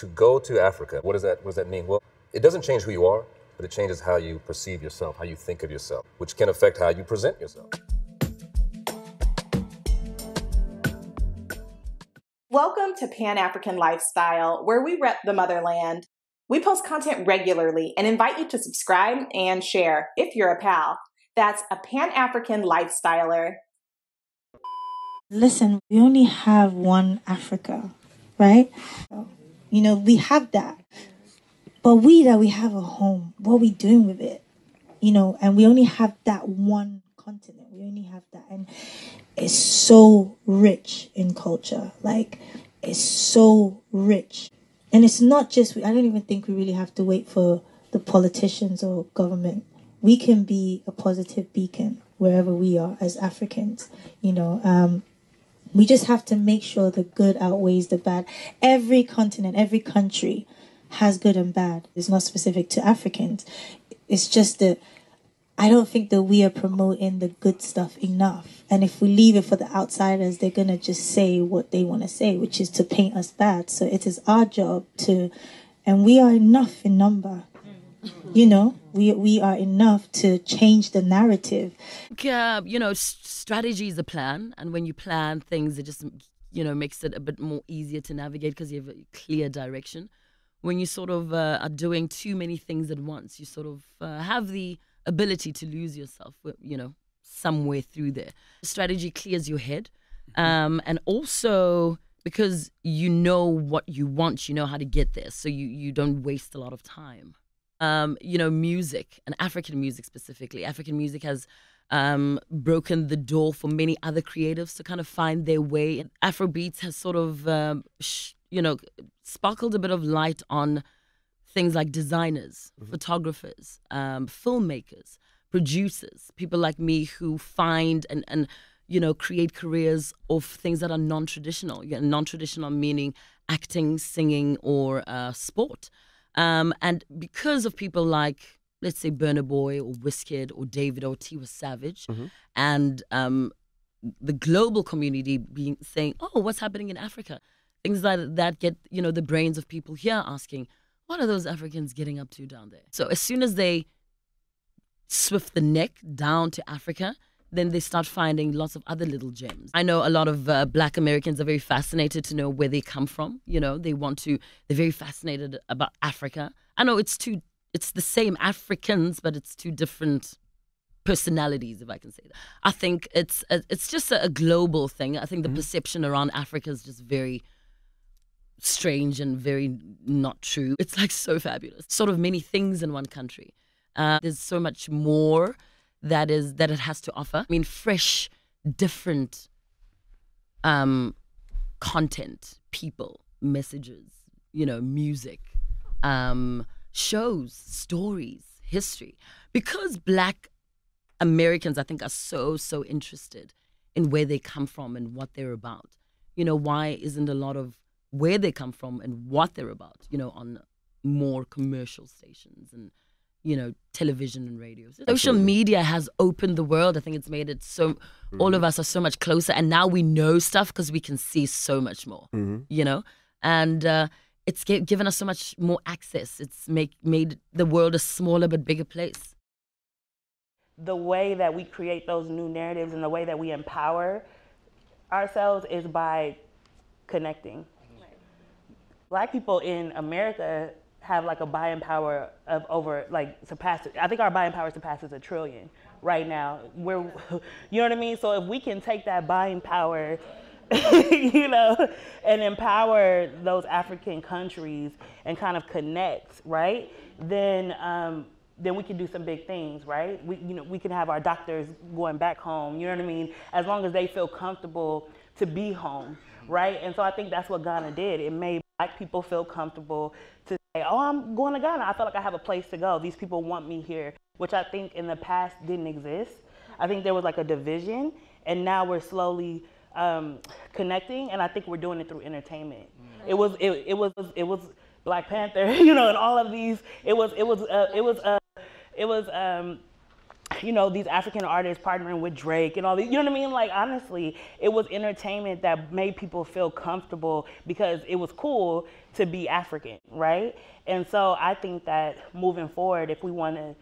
To go to Africa, what does that what does that mean? Well, it doesn't change who you are, but it changes how you perceive yourself, how you think of yourself, which can affect how you present yourself. Welcome to Pan African Lifestyle, where we rep the motherland. We post content regularly and invite you to subscribe and share if you're a pal. That's a Pan African Lifestyler. Listen, we only have one Africa, right? You know, we have that. But we that we have a home, what are we doing with it? You know, and we only have that one continent. We only have that. And it's so rich in culture. Like, it's so rich. And it's not just, I don't even think we really have to wait for the politicians or government. We can be a positive beacon wherever we are as Africans. You know, um, we just have to make sure the good outweighs the bad. Every continent, every country has good and bad. It's not specific to Africans. It's just that I don't think that we are promoting the good stuff enough. And if we leave it for the outsiders, they're going to just say what they want to say, which is to paint us bad. So it is our job to, and we are enough in number. You know, we we are enough to change the narrative. Yeah, you know, strategy is a plan, and when you plan things, it just you know makes it a bit more easier to navigate because you have a clear direction. When you sort of uh, are doing too many things at once, you sort of uh, have the ability to lose yourself, you know, somewhere through there. Strategy clears your head. Mm-hmm. Um, and also because you know what you want, you know how to get there. So you, you don't waste a lot of time. Um, you know, music and African music specifically. African music has um, broken the door for many other creatives to kind of find their way. Afrobeats has sort of, um, sh- you know, sparkled a bit of light on things like designers, mm-hmm. photographers, um, filmmakers, producers, people like me who find and, and you know create careers of things that are non-traditional. Know, non-traditional meaning acting, singing, or uh, sport. Um, and because of people like let's say Burna Boy or Wizkid or Davido or Tiwa Savage, mm-hmm. and um, the global community being saying, "Oh, what's happening in Africa?" Things like that get you know the brains of people here asking, what are those Africans getting up to down there? So as soon as they swift the neck down to Africa, then they start finding lots of other little gems. I know a lot of uh, black Americans are very fascinated to know where they come from. You know, they want to, they're very fascinated about Africa. I know it's two, it's the same Africans, but it's two different personalities, if I can say that. I think it's, it's just a, a global thing. I think the mm-hmm. perception around Africa is just very, strange and very not true. It's like so fabulous. Sort of many things in one country. Uh, there's so much more that is that it has to offer. I mean, fresh, different um, content, people, messages, you know, music, um, shows, stories, history. Because Black Americans, I think, are so so interested in where they come from and what they're about. You know, why isn't a lot of where they come from and what they're about, you know, on more commercial stations and you know television and radio. Absolutely. Social media has opened the world. I think it's made it so mm-hmm. all of us are so much closer, and now we know stuff because we can see so much more. Mm-hmm. You know, and uh, it's given us so much more access. It's make made the world a smaller but bigger place. The way that we create those new narratives and the way that we empower ourselves is by connecting black people in America have like a buying power of over like surpasses. I think our buying power surpasses a trillion right now. We're, you know what I mean. So if we can take that buying power, you know, and empower those African countries and kind of connect, right? Then. Um, then we can do some big things, right? We, you know, we can have our doctors going back home. You know what I mean? As long as they feel comfortable to be home, right? And so I think that's what Ghana did. It made black people feel comfortable to oh, I'm going to Ghana. I feel like I have a place to go. These people want me here, which I think in the past didn't exist. I think there was like a division, and now we're slowly um, connecting, and I think we're doing it through entertainment. Mm. It was it, it was it was Black Panther, you know, and all of these. It was it was uh, it was uh, it was um, you know, these African artists partnering with Drake and all these, you know what I mean? Like, honestly, it was entertainment that made people feel comfortable because it was cool to be African, right? And so I think that moving forward, if we want to,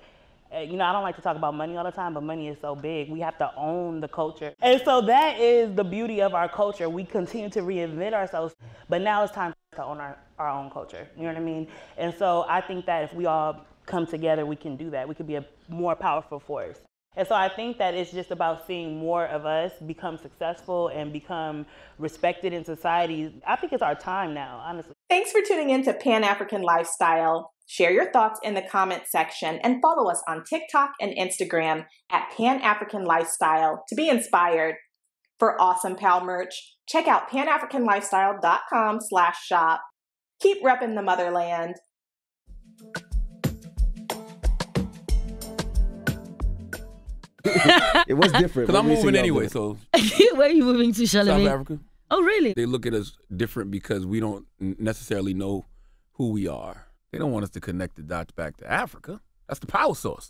uh, you know, I don't like to talk about money all the time, but money is so big. We have to own the culture. And so that is the beauty of our culture. We continue to reinvent ourselves, but now it's time to own our, our own culture. You know what I mean? And so I think that if we all come together, we can do that. We could be a more powerful force. And so I think that it's just about seeing more of us become successful and become respected in society. I think it's our time now, honestly. Thanks for tuning in to Pan African Lifestyle. Share your thoughts in the comment section and follow us on TikTok and Instagram at Pan African Lifestyle to be inspired. For awesome pal merch, check out panafricanlifestyle.com slash shop. Keep repping the motherland. it was different. Because I'm moving anyway, so Where are you moving to, South Africa. Oh, really? They look at us different because we don't necessarily know who we are. They don't want us to connect the dots back to Africa. That's the power source.